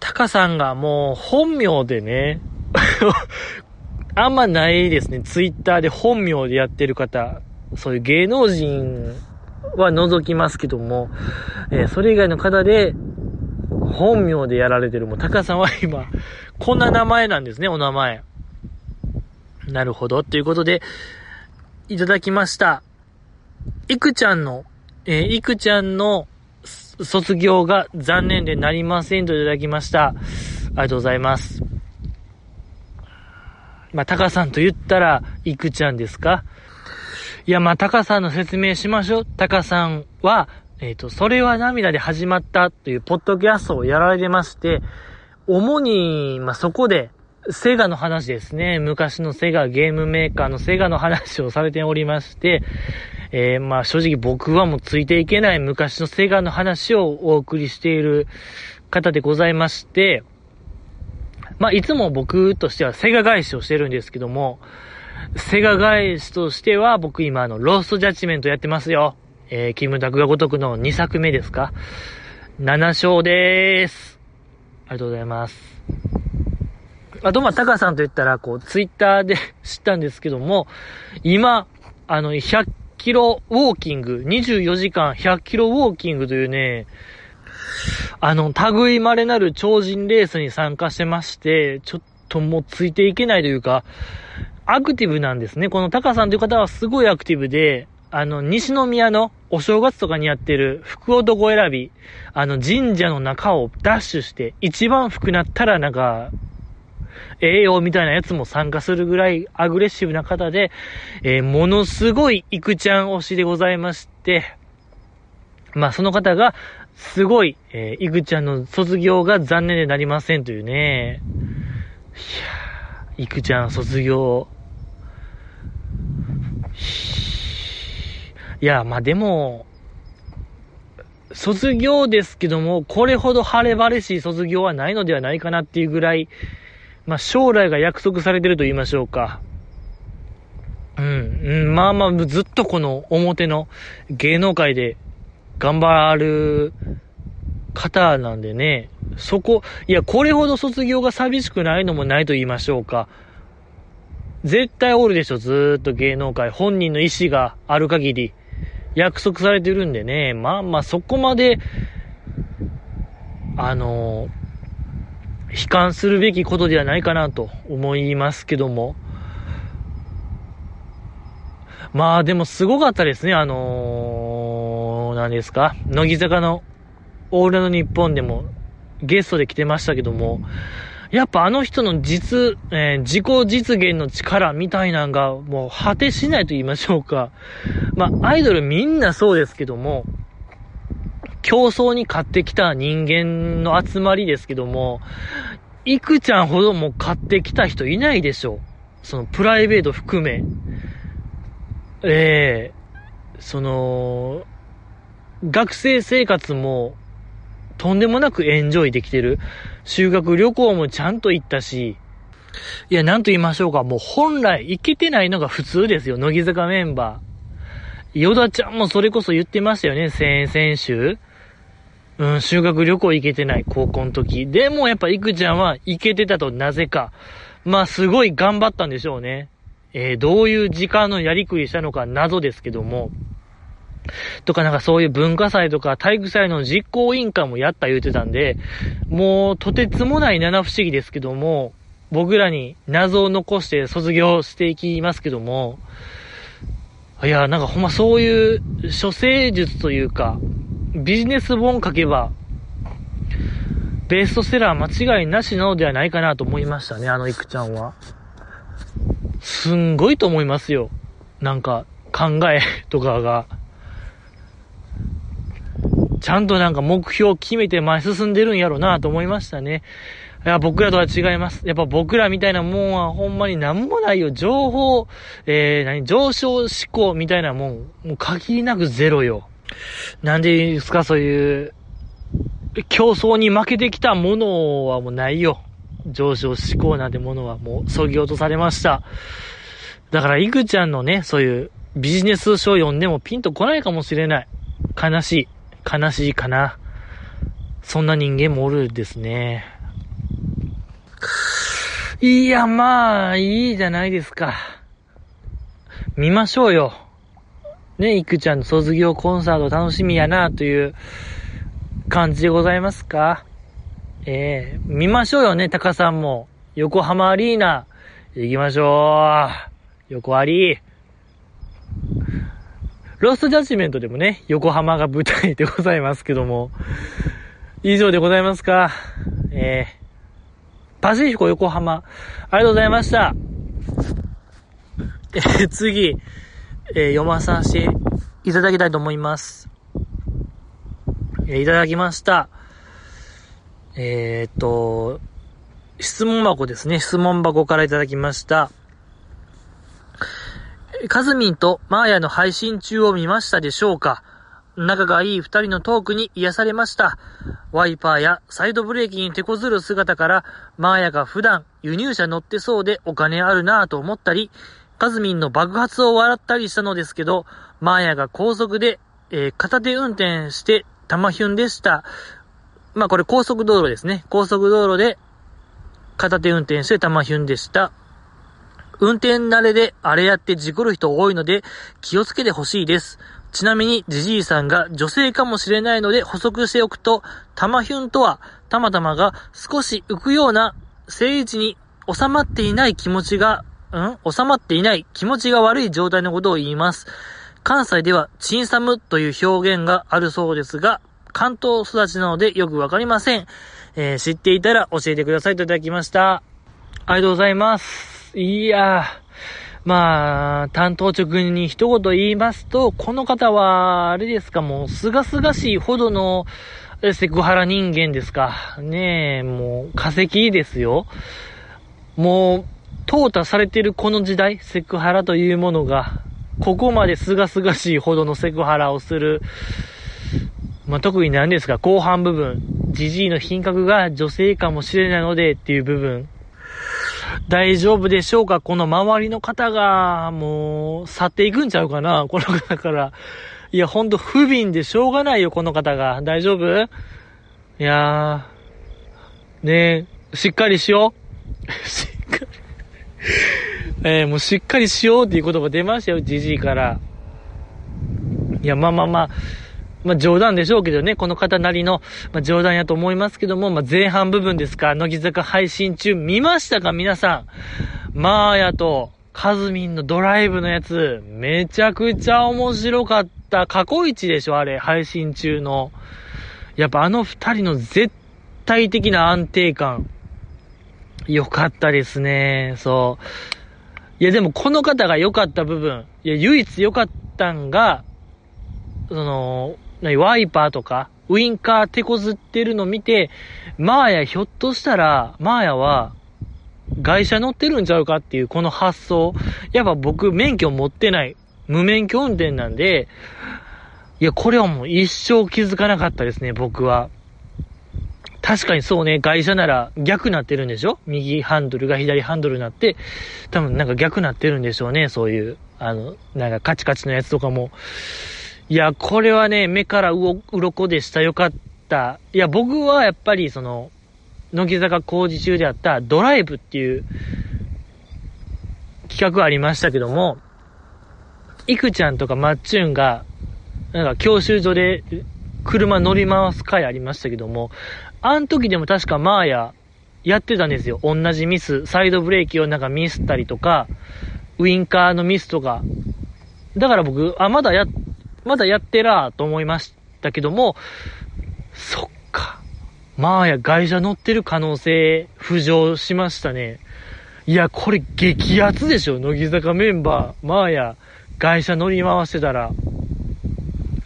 A: タカさんがもう本名でね、あんまないですね。ツイッターで本名でやってる方、そういう芸能人は除きますけども、えー、それ以外の方で、本名でやられてる、もうタカさんは今、こんな名前なんですね、お名前。なるほど。ということで、いただきました。いくちゃんの、えー、いくちゃんの卒業が残念でなりませんといただきました。ありがとうございます。まあ、タカさんと言ったら、いくちゃんですか？いや、まあ、タカさんの説明しましょう。タカさんは、えっ、ー、と、それは涙で始まったというポッドキャストをやられてまして、主に、まあ、そこで、セガの話ですね。昔のセガ、ゲームメーカーのセガの話をされておりまして、えー、まあ正直僕はもうついていけない昔のセガの話をお送りしている方でございまして、まあいつも僕としてはセガ返しをしてるんですけども、セガ返しとしては僕今あのローストジャッジメントやってますよ。えー、キムタクが如くの2作目ですか ?7 勝でーす。ありがとうございます。あと、まあ、タカさんと言ったら、こう、ツイッターで知ったんですけども、今、あの、100キロウォーキング、24時間100キロウォーキングというね、あの、類稀なる超人レースに参加してまして、ちょっともうついていけないというか、アクティブなんですね。このタカさんという方はすごいアクティブで、あの、西宮のお正月とかにやってる福男選び、あの、神社の中をダッシュして、一番服なったらなんか、栄養みたいなやつも参加するぐらいアグレッシブな方で、えー、ものすごいイクちゃん推しでございまして、まあその方が、すごい、えー、イクちゃんの卒業が残念でなりませんというね。いやイクちゃん卒業。いや、まあでも、卒業ですけども、これほど晴れ晴れしい卒業はないのではないかなっていうぐらい、まあ将来が約束されてると言いましょうか。うん、うん、まあまあずっとこの表の芸能界で頑張る方なんでね、そこ、いや、これほど卒業が寂しくないのもないと言いましょうか。絶対おるでしょ、ずーっと芸能界。本人の意思がある限り。約束されてるんでね、まあまあそこまで、あの悲観するべきことではないかなと思いますけども。まあでもすごかったですね、あのー、何ですか乃木坂のオールナイトニッポンでもゲストで来てましたけども、やっぱあの人の実、えー、自己実現の力みたいなんがもう果てしないと言いましょうか。まあ、アイドルみんなそうですけども、競争に勝ってきた人間の集まりですけども、いくちゃんほども勝ってきた人いないでしょう。そのプライベート含め、ええその、学生生活もとんでもなくエンジョイできてる。修学旅行もちゃんと行ったし、いや、なんと言いましょうか。もう本来行けてないのが普通ですよ。乃木坂メンバー。ヨダちゃんもそれこそ言ってましたよね。先々週。うん、修学旅行行けてない。高校の時。でもやっぱいくちゃんは行けてたとなぜか。まあすごい頑張ったんでしょうね。えー、どういう時間のやりくりしたのか謎ですけども。とかなんかそういう文化祭とか体育祭の実行委員会もやった言うてたんで、もうとてつもない七不思議ですけども、僕らに謎を残して卒業していきますけども、いや、なんかほんまそういう処世術というか、ビジネス本書けば、ベストセラー間違いなしなのではないかなと思いましたね、あのいくちゃんは。すんごいと思いますよ。なんか、考え とかが。ちゃんとなんか目標を決めて前進んでるんやろなと思いましたね。いや、僕らとは違います。やっぱ僕らみたいなもんはほんまになんもないよ。情報、えー、何、上昇思考みたいなもん、もう限りなくゼロよ。なんでですか、そういう、競争に負けてきたものはもうないよ。上昇志向なんてものはもう、そぎ落とされました。だから、いくちゃんのね、そういうビジネス書を読んでもピンとこないかもしれない。悲しい。悲しいかな。そんな人間もおるですね。いや、まあ、いいじゃないですか。見ましょうよ。ね、いくちゃんの卒業コンサート楽しみやな、という感じでございますか？えー、見ましょうよね、タカさんも。横浜アリーナ、行きましょう。横アリー。ロストジャッジメントでもね、横浜が舞台でございますけども。以上でございますか？えー、パシフィコ横浜。ありがとうございました。えー、次、えー、読まさせていただきたいと思います。えー、いただきました。えー、っと、質問箱ですね。質問箱からいただきました。カズミンとマーヤの配信中を見ましたでしょうか？仲がいい二人のトークに癒されました。ワイパーやサイドブレーキに手こずる姿から、マーヤが普段輸入車乗ってそうでお金あるなぁと思ったり、カズミンの爆発を笑ったりしたのですけど、マーヤが高速で、えー、片手運転して玉ヒュンでした。まあこれ高速道路ですね。高速道路で片手運転して玉ヒュンでした。運転慣れであれやって事故る人多いので気をつけてほしいです。ちなみに、ジジイさんが女性かもしれないので補足しておくと、タマヒュンとは、たまたまが少し浮くような、正位置に収まっていない気持ちが、ん？収まっていない気持ちが悪い状態のことを言います。関西では、チンサムという表現があるそうですが、関東育ちなのでよくわかりません。えー、知っていたら教えてくださいといただきました。ありがとうございます。いやー。まあ、担当直に一言言いますと、この方は、あれですか、もう、すがすがしいほどの、セクハラ人間ですか。ねえ、もう、化石ですよ。もう、淘汰されてるこの時代、セクハラというものが、ここまですがすがしいほどのセクハラをする、まあ、特に何ですか、後半部分、ジジイの品格が女性かもしれないのでっていう部分、大丈夫でしょうかこの周りの方が、もう、去っていくんちゃうかなこの方から。いや、ほんと不憫でしょうがないよ、この方が。大丈夫？いやー、ねえ、しっかりしよう。しっかり。えー、もうしっかりしようっていう言葉出ましたよ、じじいから。いや、まあまあまあ、まあ冗談でしょうけどね、この方なりの、まあ冗談やと思いますけども、まあ前半部分ですか、乃木坂配信中見ましたか皆さん。マーヤとカズミンのドライブのやつ、めちゃくちゃ面白かった。過去一でしょあれ、配信中の。やっぱあの二人の絶対的な安定感。よかったですね。そう。いやでもこの方が良かった部分、いや唯一良かったんが、その、ワイパーとか、ウインカー手こずってるの見て、マーヤひょっとしたら、マーヤは、外車乗ってるんちゃうかっていうこの発想。やっぱ僕免許持ってない。無免許運転なんで、いや、これはもう一生気づかなかったですね、僕は。確かにそうね、外車なら逆なってるんでしょ？右ハンドルが左ハンドルになって、多分なんか逆なってるんでしょうね、そういう、あの、なんかカチカチのやつとかも。いや、これはね、目からうろこでした。よかった。いや、僕はやっぱりその、乃木坂工事中であったドライブっていう企画ありましたけども、いくちゃんとかまっちゅんが、なんか教習所で車乗り回す回ありましたけども、あの時でも確かマーヤやってたんですよ。同じミス。サイドブレーキをなんかミスったりとか、ウインカーのミスとか。だから僕、あ、まだや、まだやってらーと思いましたけども、そっか。マーヤ外車乗ってる可能性浮上しましたね。いや、これ激アツでしょ。乃木坂メンバー、マーヤ外車乗り回してたら。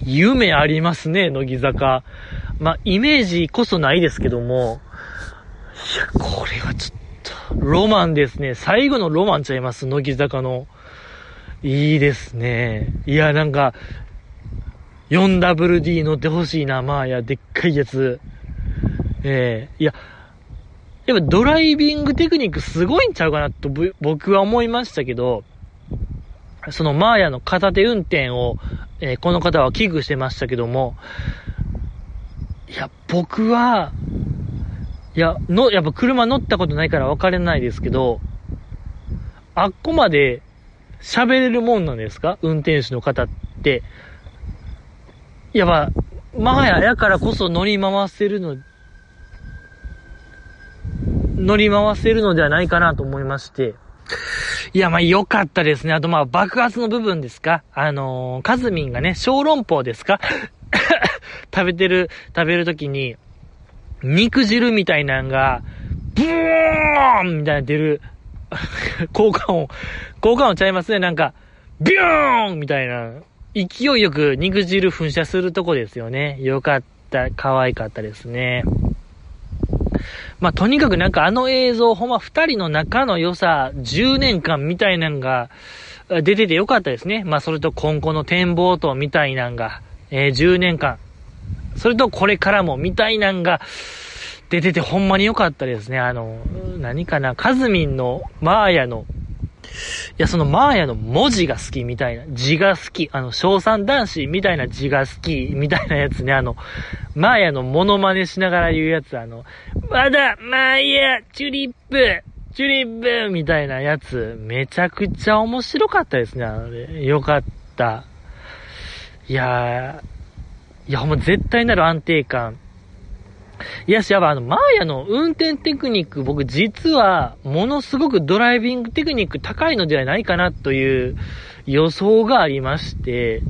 A: 夢ありますね、乃木坂。まあ、イメージこそないですけども、いや、これはちょっと、ロマンですね。最後のロマンちゃいます、乃木坂の。いいですね。いや、なんか、4WD 乗ってほしいな、まあ、いや、でっかいやつ。ええー、いや、やっぱドライビングテクニックすごいんちゃうかなと僕は思いましたけど、そのマーヤの片手運転を、えー、この方は危惧してましたけども、いや、僕は、いや、の、やっぱ車乗ったことないから分からないですけど、あっこまで喋れるもんなんですか？運転手の方って。やっぱ、マーヤやからこそ乗り回せるの、乗り回せるのではないかなと思いまして。いや、まあ、良かったですね。あと、まあ、爆発の部分ですか？あのー、カズミンがね、小籠包ですか？食べてる、食べるときに、肉汁みたいなんが、ブーンみたいな出る、効果音、効果音ちゃいますね。なんか、ビューンみたいな、勢いよく肉汁噴射するとこですよね。よかった、可愛かったですね。まあ、とにかくなんかあの映像、ほんま二人の仲の良さ、10年間みたいなんが、出ててよかったですね。まあ、それと今後の展望とみたいなんが、えー、10年間。それとこれからもみたいなんが、出ててほんまに良かったですね。あの、何かな、カズミンの、マーヤの、いや、そのマーヤの文字が好きみたいな、字が好き、あの、小三男子みたいな字が好きみたいなやつね、あの、マーヤのモノマネしながら言うやつ、あの、まだ、マーヤ、チュリップ、チュリップみたいなやつ、めちゃくちゃ面白かったですね、あのね。よかった。いやー、いや、ほんま絶対なる安定感。いやし、やっぱあの、マーヤの運転テクニック、僕実は、ものすごくドライビングテクニック高いのではないかなという予想がありまして、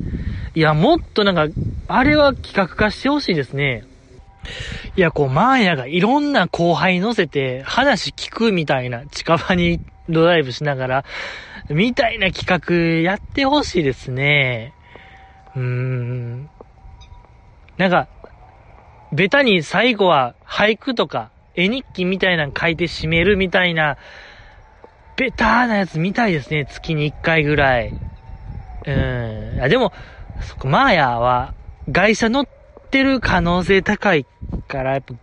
A: いや、もっとなんか、あれは企画化してほしいですね。いや、こう、マーヤがいろんな後輩乗せて話聞くみたいな、近場にドライブしながら、みたいな企画やってほしいですね。うーん。なんか、ベタに最後は俳句とか絵日記みたいなの書いて締めるみたいな、ベターなやつ見たいですね。月に1回ぐらい。うん。あ、でも、そこ、マーヤは、外車乗ってる可能性高いから、やっぱ、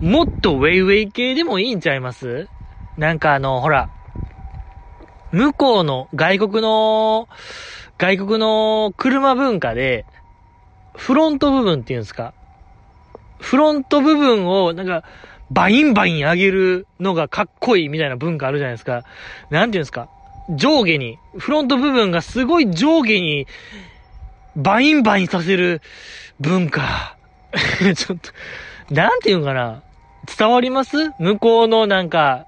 A: もっとウェイウェイ系でもいいんちゃいます？なんかあの、ほら、向こうの外国の、外国の車文化で、フロント部分っていうんですか？フロント部分を、なんか、バインバイン上げるのがかっこいいみたいな文化あるじゃないですか。なんていうんですか？上下に、フロント部分がすごい上下に、バインバインさせる文化。ちょっと、なんていうんかな？伝わります？向こうのなんか、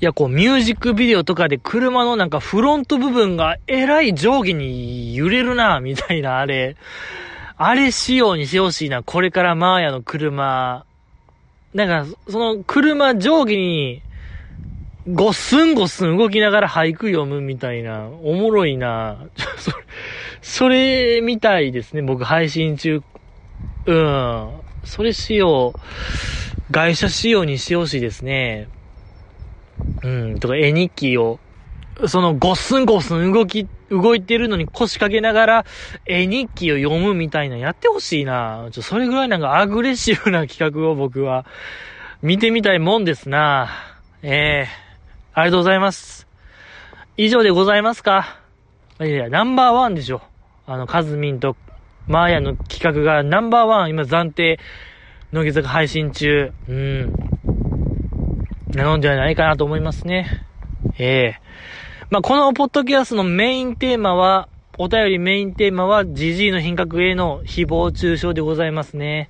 A: いや、こう、ミュージックビデオとかで車のなんかフロント部分がえらい上下に揺れるな、みたいな、あれ。あれ仕様にしてほしいな。これからマーヤの車。なんか、その車上下に、ごっすんごっすん動きながら俳句読むみたいな。おもろいな。それ、それみたいですね。僕配信中。うん。それ仕様、外車仕様にしてほしいですね。うん、とか絵日記を、そのゴッスンゴッスン動き、動いてるのに腰掛けながら絵日記を読むみたいなやってほしいな。ちょ、それぐらいなんかアグレッシブな企画を僕は見てみたいもんですな。ええー、ありがとうございます。以上でございますか？いやいや、ナンバーワンでしょ。あの、カズミンとマーヤの企画がナンバーワン、今暫定、乃木坂配信中。うん。なのではないかなと思いますね。ええー、まあ、このポッドキャストのメインテーマは、お便りメインテーマは、ジジイの品格への誹謗中傷でございますね。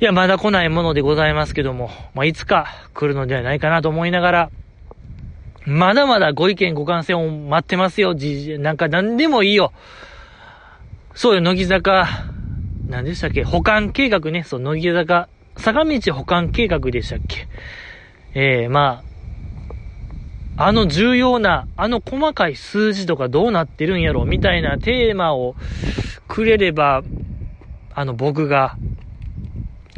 A: いや、まだ来ないものでございますけども、まあ、いつか来るのではないかなと思いながら、まだまだご意見ご感想を待ってますよ、じ、なんか何でもいいよ。そうよ、乃木坂、何でしたっけ？保管計画ね、そう、乃木坂、坂道保管計画でしたっけ？ええー、まあ、あの重要な、あの細かい数字とかどうなってるんやろみたいなテーマをくれれば、あの僕が、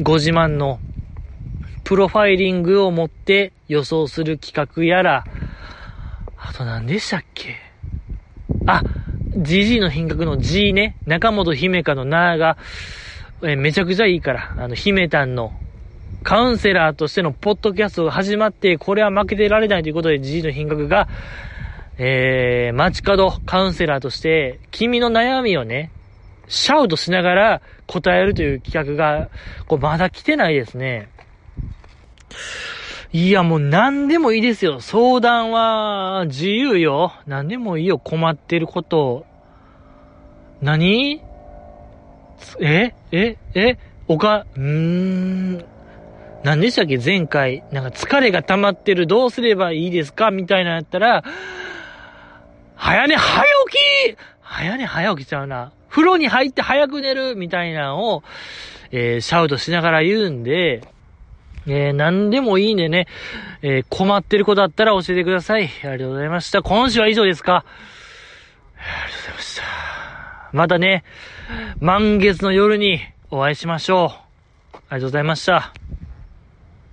A: ご自慢のプロファイリングを持って予想する企画やら、あと何でしたっけ？あ、GG の品格の G ね、中本姫香の名が、えめちゃくちゃいいから、あの、姫たんのカウンセラーとしてのポッドキャストが始まって、これは負けてられないということで GG の品格が、えー、街角カウンセラーとして、君の悩みをね、シャウトしながら答えるという企画が、こう、まだ来てないですね。いや、もう何でもいいですよ。相談は自由よ。何でもいいよ。困ってること。何？え？え？え？おか、うーん。何でしたっけ？前回。なんか疲れが溜まってる。どうすればいいですか？みたいなやったら、早寝早起き早寝早起きちゃうな。風呂に入って早く寝るみたいなのを、えー、シャウトしながら言うんで、えー、何でもいいんでね、えー、困ってることあったら教えてください。ありがとうございました。今週は以上ですか？ありがとうございました。またね、満月の夜にお会いしましょう。ありがとうございました。